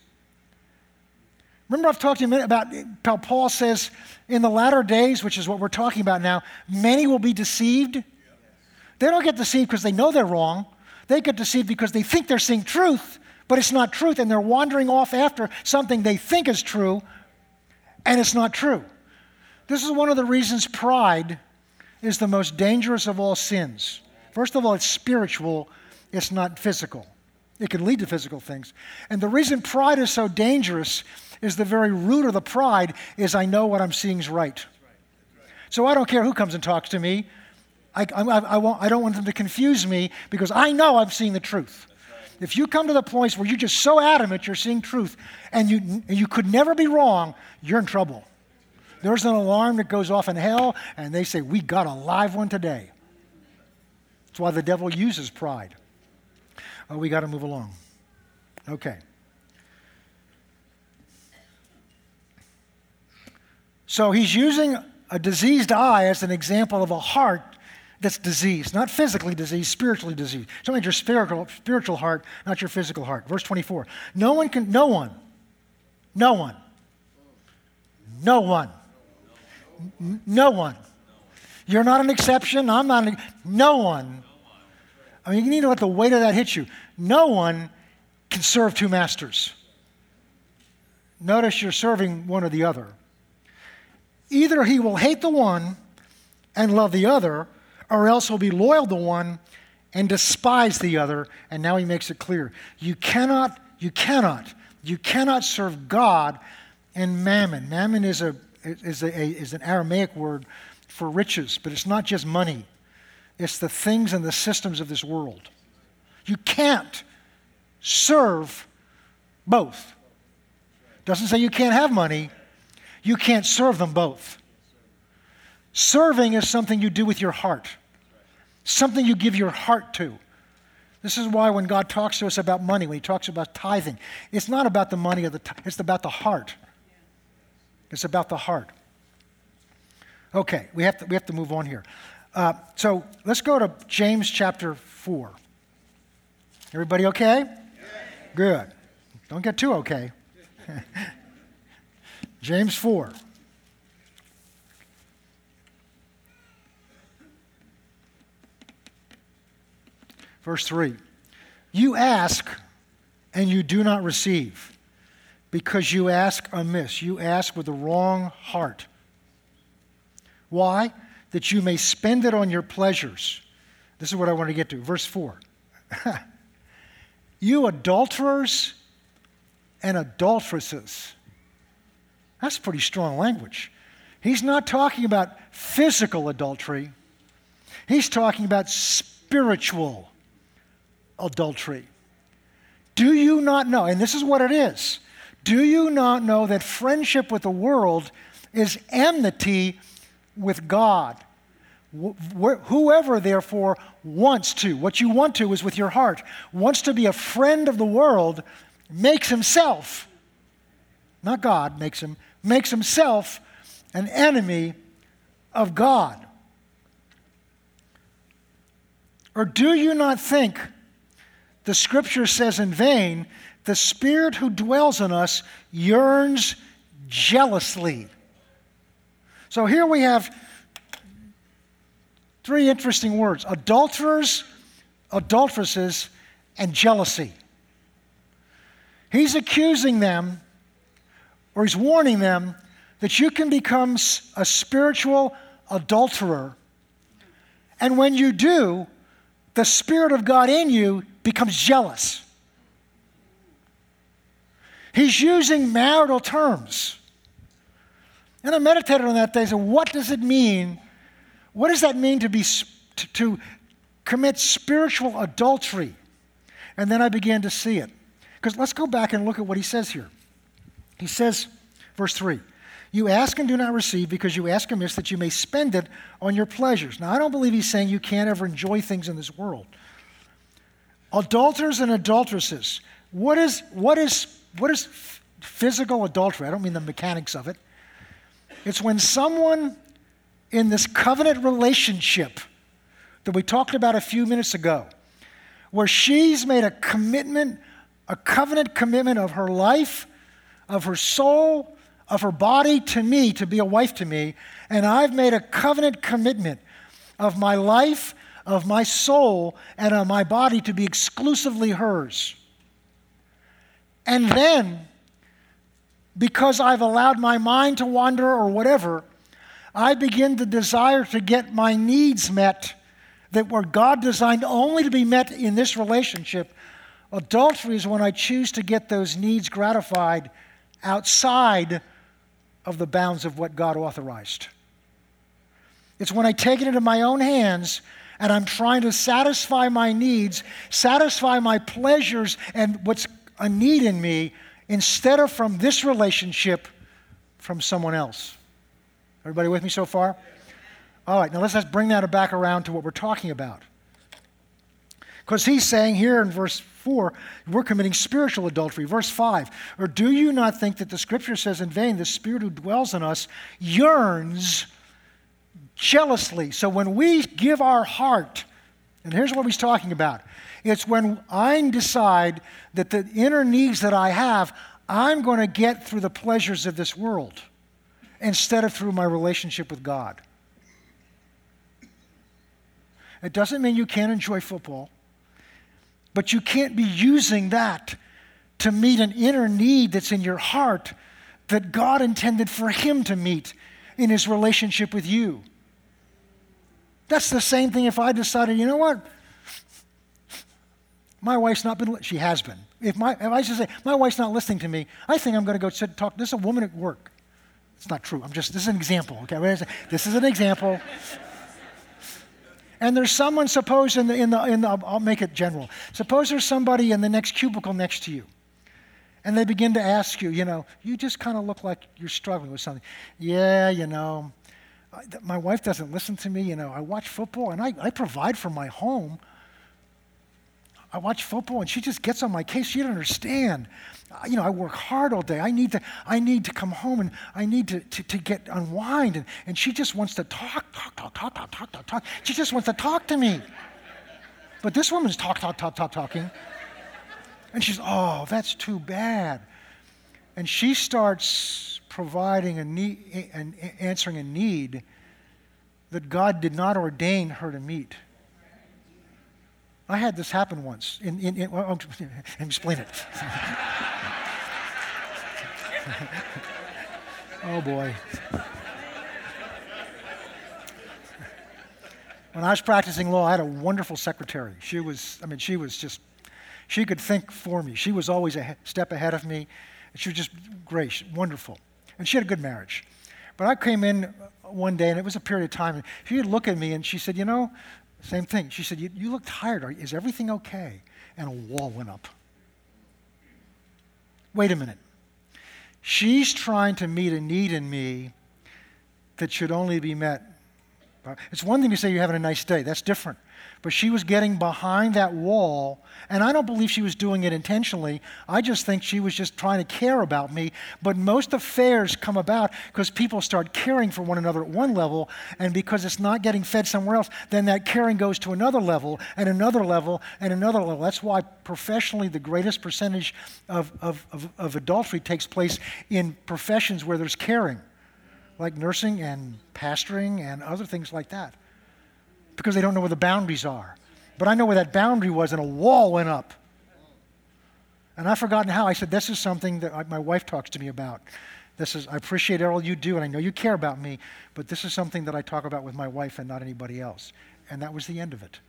Remember, I've talked to you a minute about how Paul says in the latter days, which is what we're talking about now, many will be deceived. They don't get deceived because they know they're wrong. They get deceived because they think they're seeing truth, but it's not truth, and they're wandering off after something they think is true, and it's not true. This is one of the reasons pride is the most dangerous of all sins. First of all, it's spiritual, it's not physical. It can lead to physical things. And the reason pride is so dangerous is the very root of the pride is I know what I'm seeing is right. So I don't care who comes and talks to me. I, I, I, I don't want them to confuse me because I know I'm seeing the truth. If you come to the point where you're just so adamant you're seeing truth and you, and you could never be wrong, you're in trouble. There's an alarm that goes off in hell, and they say, We got a live one today. That's why the devil uses pride. Oh, we got to move along. Okay. So he's using a diseased eye as an example of a heart that's diseased, not physically diseased, spiritually diseased. It's only your spiritual, spiritual heart, not your physical heart. Verse 24. No one can, no one, no one, no one, no one. You're not an exception. I'm not an, no one. I mean, you need to let the weight of that hit you. No one can serve two masters. Notice you're serving one or the other. Either he will hate the one and love the other, or else he'll be loyal to one and despise the other. And now he makes it clear. You cannot, you cannot, you cannot serve God and mammon. Mammon is, a, is, a, is an Aramaic word for riches, but it's not just money, it's the things and the systems of this world. You can't serve both. Doesn't say you can't have money, you can't serve them both. Serving is something you do with your heart, something you give your heart to. This is why when God talks to us about money, when He talks about tithing, it's not about the money of the, t- it's about the heart. It's about the heart. Okay, we have to, we have to move on here. Uh, so let's go to James chapter 4. Everybody okay? Good. Don't get too okay. James 4. Verse 3 You ask and you do not receive because you ask amiss. You ask with the wrong heart. Why? That you may spend it on your pleasures. This is what I want to get to. Verse 4. you adulterers and adulteresses. That's pretty strong language. He's not talking about physical adultery, he's talking about spiritual adultery. Do you not know, and this is what it is, do you not know that friendship with the world is enmity with God? Whoever, therefore, wants to, what you want to is with your heart, wants to be a friend of the world, makes himself, not God makes him, makes himself an enemy of God. Or do you not think the scripture says in vain, the spirit who dwells in us yearns jealously? So here we have three interesting words adulterers, adulteresses, and jealousy. He's accusing them, or he's warning them, that you can become a spiritual adulterer. And when you do, the Spirit of God in you becomes jealous. He's using marital terms. And I meditated on that day. So, what does it mean? What does that mean to be to, to commit spiritual adultery? And then I began to see it. Because let's go back and look at what he says here. He says, verse 3 You ask and do not receive because you ask amiss that you may spend it on your pleasures. Now, I don't believe he's saying you can't ever enjoy things in this world. Adulterers and adulteresses. What is, what is, what is physical adultery? I don't mean the mechanics of it. It's when someone in this covenant relationship that we talked about a few minutes ago, where she's made a commitment a covenant commitment of her life, of her soul, of her body to me, to be a wife to me. And I've made a covenant commitment of my life, of my soul, and of my body to be exclusively hers. And then, because I've allowed my mind to wander or whatever, I begin to desire to get my needs met that were God designed only to be met in this relationship Adultery is when I choose to get those needs gratified outside of the bounds of what God authorized. It's when I take it into my own hands and I'm trying to satisfy my needs, satisfy my pleasures and what's a need in me instead of from this relationship from someone else. Everybody with me so far? All right, now let's, let's bring that back around to what we're talking about. Because he's saying here in verse 4, we're committing spiritual adultery. Verse 5, or do you not think that the scripture says in vain, the spirit who dwells in us yearns jealously? So when we give our heart, and here's what he's talking about it's when I decide that the inner needs that I have, I'm going to get through the pleasures of this world instead of through my relationship with God. It doesn't mean you can't enjoy football. But you can't be using that to meet an inner need that's in your heart that God intended for Him to meet in His relationship with you. That's the same thing if I decided, you know what? My wife's not been, she has been. If, my, if I just say, my wife's not listening to me, I think I'm going to go sit and talk. To this is a woman at work. It's not true. I'm just, this is an example, okay? This is an example. And there's someone, suppose, in the, in the, in the, I'll make it general. Suppose there's somebody in the next cubicle next to you. And they begin to ask you, you know, you just kind of look like you're struggling with something. Yeah, you know, my wife doesn't listen to me. You know, I watch football and I, I provide for my home. I watch football and she just gets on my case. She doesn't understand you know, I work hard all day. I need to, I need to come home and I need to, to, to get unwind. And, and she just wants to talk, talk, talk, talk, talk, talk, talk, talk. She just wants to talk to me. But this woman's talk, talk, talk, talk, talking. And she's, oh, that's too bad. And she starts providing a need and answering a need that God did not ordain her to meet. I had this happen once. In, in, in well, explain it. oh boy. When I was practicing law, I had a wonderful secretary. She was, I mean, she was just, she could think for me. She was always a step ahead of me. She was just great, wonderful. And she had a good marriage. But I came in one day, and it was a period of time, and she would look at me and she said, You know, same thing. She said, You, you look tired. Is everything okay? And a wall went up. Wait a minute. She's trying to meet a need in me that should only be met. It's one thing to say you're having a nice day, that's different but she was getting behind that wall. And I don't believe she was doing it intentionally. I just think she was just trying to care about me. But most affairs come about because people start caring for one another at one level, and because it's not getting fed somewhere else, then that caring goes to another level, and another level, and another level. That's why professionally, the greatest percentage of, of, of, of adultery takes place in professions where there's caring, like nursing and pastoring and other things like that because they don't know where the boundaries are. But I know where that boundary was, and a wall went up. And I've forgotten how. I said, This is something that I, my wife talks to me about. This is, I appreciate all you do, and I know you care about me, but this is something that I talk about with my wife and not anybody else. And that was the end of it.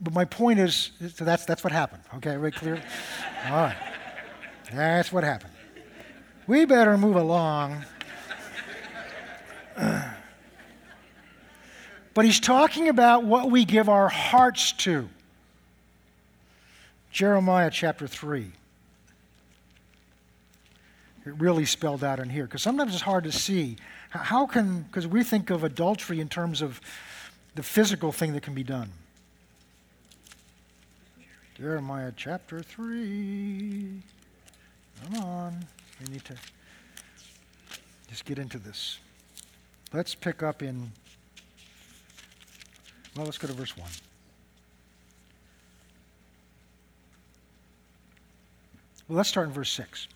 But my point is, so that's, that's what happened. Okay, everybody clear? all right. That's what happened. We better move along. But he's talking about what we give our hearts to. Jeremiah chapter 3. It really spelled out in here because sometimes it's hard to see. How can, because we think of adultery in terms of the physical thing that can be done. Jeremiah chapter 3. Come on. We need to just get into this. Let's pick up in well, let's go to verse 1. Well, let's start in verse 6.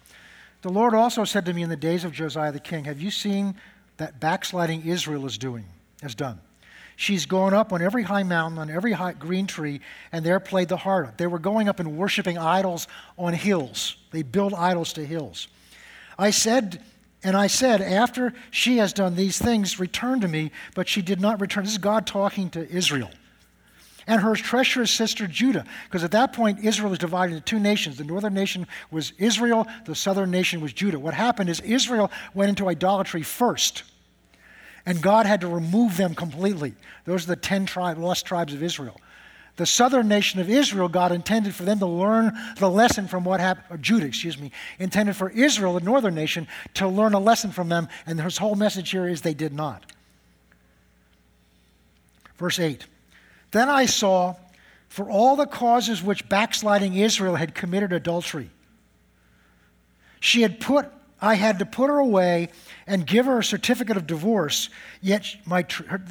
The Lord also said to me in the days of Josiah the king, Have you seen that backsliding Israel is doing, has done? She's gone up on every high mountain, on every high green tree, and there played the harlot. They were going up and worshiping idols on hills. They build idols to hills. I said and I said, After she has done these things, return to me. But she did not return. This is God talking to Israel. And her treacherous sister Judah, because at that point Israel was divided into two nations. The northern nation was Israel, the southern nation was Judah. What happened is Israel went into idolatry first, and God had to remove them completely. Those are the ten tribe, lost tribes of Israel the southern nation of Israel, God intended for them to learn the lesson from what happened, or Judah, excuse me, intended for Israel, the northern nation, to learn a lesson from them. And his whole message here is they did not. Verse 8 Then I saw for all the causes which backsliding Israel had committed adultery. She had put, I had to put her away and give her a certificate of divorce, yet, my,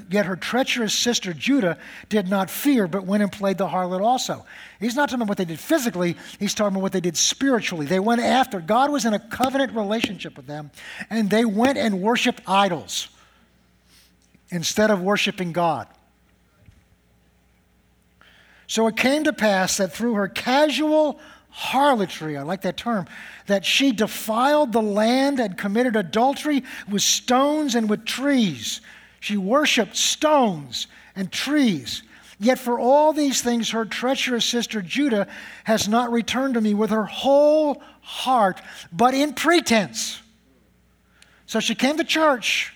yet her treacherous sister Judah did not fear, but went and played the harlot also. He's not talking about what they did physically, he's talking about what they did spiritually. They went after, God was in a covenant relationship with them, and they went and worshiped idols instead of worshiping God. So it came to pass that through her casual harlotry, I like that term, that she defiled the land and committed adultery with stones and with trees. She worshiped stones and trees. Yet for all these things, her treacherous sister Judah has not returned to me with her whole heart, but in pretense. So she came to church.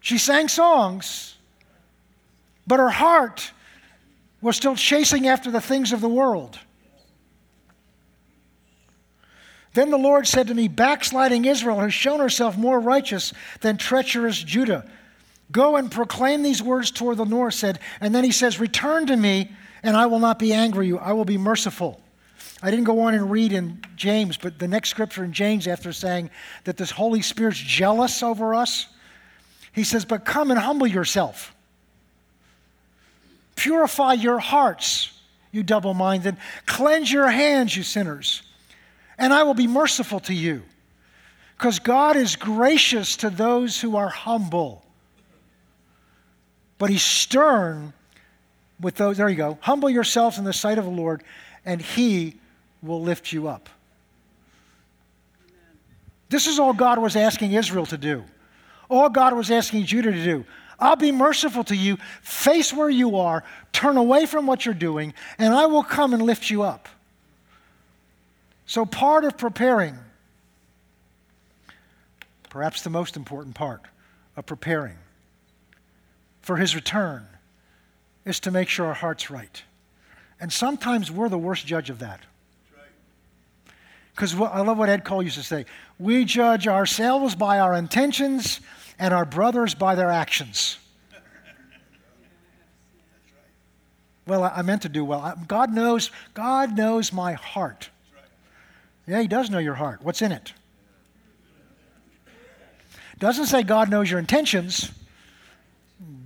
She sang songs but her heart was still chasing after the things of the world. Then the Lord said to me, Backsliding Israel has shown herself more righteous than treacherous Judah. Go and proclaim these words toward the north, said, and then he says, Return to me, and I will not be angry you. I will be merciful. I didn't go on and read in James, but the next scripture in James, after saying that this Holy Spirit's jealous over us, he says, But come and humble yourself Purify your hearts, you double minded. Cleanse your hands, you sinners, and I will be merciful to you. Because God is gracious to those who are humble, but He's stern with those. There you go. Humble yourselves in the sight of the Lord, and He will lift you up. This is all God was asking Israel to do. All God was asking Judah to do. I'll be merciful to you. Face where you are, turn away from what you're doing, and I will come and lift you up. So, part of preparing, perhaps the most important part of preparing for his return, is to make sure our heart's right. And sometimes we're the worst judge of that. Because I love what Ed Cole used to say we judge ourselves by our intentions and our brothers by their actions. Well, I meant to do well. God knows, God knows my heart. Yeah, He does know your heart. What's in it? Doesn't say God knows your intentions.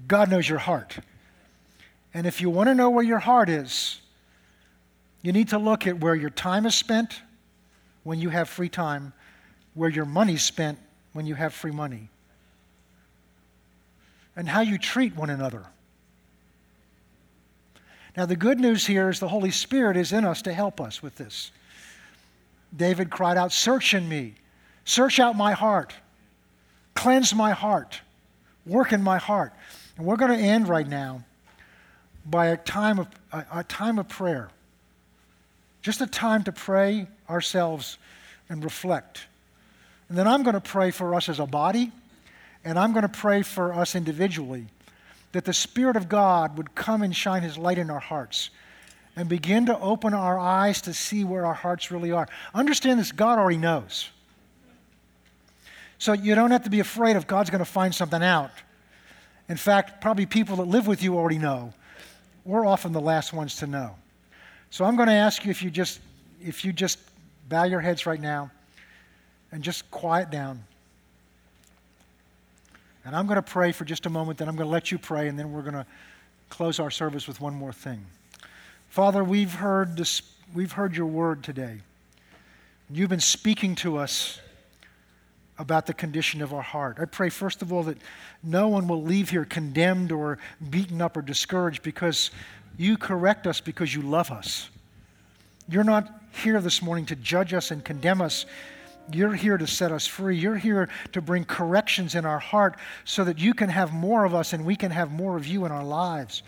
God knows your heart. And if you want to know where your heart is, you need to look at where your time is spent when you have free time, where your money's spent when you have free money and how you treat one another. Now, the good news here is the Holy Spirit is in us to help us with this. David cried out, Search in me, search out my heart, cleanse my heart, work in my heart. And we're going to end right now by a time of, a, a time of prayer. Just a time to pray ourselves and reflect. And then I'm going to pray for us as a body and I'm going to pray for us individually that the Spirit of God would come and shine His light in our hearts and begin to open our eyes to see where our hearts really are. Understand this God already knows. So you don't have to be afraid if God's going to find something out. In fact, probably people that live with you already know. We're often the last ones to know. So I'm going to ask you if you just if you just bow your heads right now and just quiet down. And I'm going to pray for just a moment, then I'm going to let you pray, and then we're going to close our service with one more thing. Father, we've heard, this, we've heard your word today. You've been speaking to us about the condition of our heart. I pray, first of all, that no one will leave here condemned or beaten up or discouraged because you correct us because you love us. You're not here this morning to judge us and condemn us you're here to set us free. You're here to bring corrections in our heart so that you can have more of us and we can have more of you in our lives.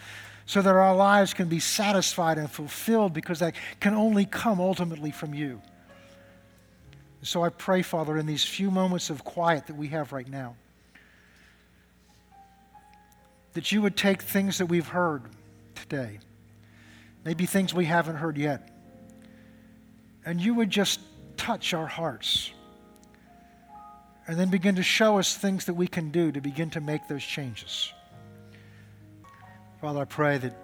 So that our lives can be satisfied and fulfilled because that can only come ultimately from you. So I pray, Father, in these few moments of quiet that we have right now, that you would take things that we've heard today, maybe things we haven't heard yet, and you would just touch our hearts. And then begin to show us things that we can do to begin to make those changes. Father, I pray that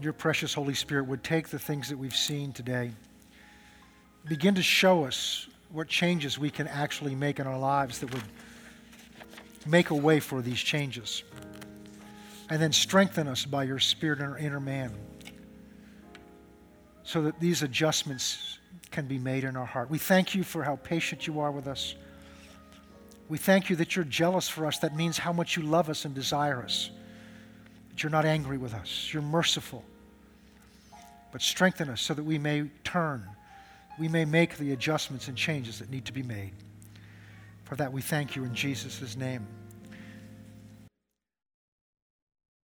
your precious Holy Spirit would take the things that we've seen today, begin to show us what changes we can actually make in our lives that would make a way for these changes. And then strengthen us by your Spirit in our inner man so that these adjustments can be made in our heart. We thank you for how patient you are with us. We thank you that you're jealous for us. That means how much you love us and desire us. That you're not angry with us. You're merciful. But strengthen us so that we may turn, we may make the adjustments and changes that need to be made. For that we thank you in Jesus' name.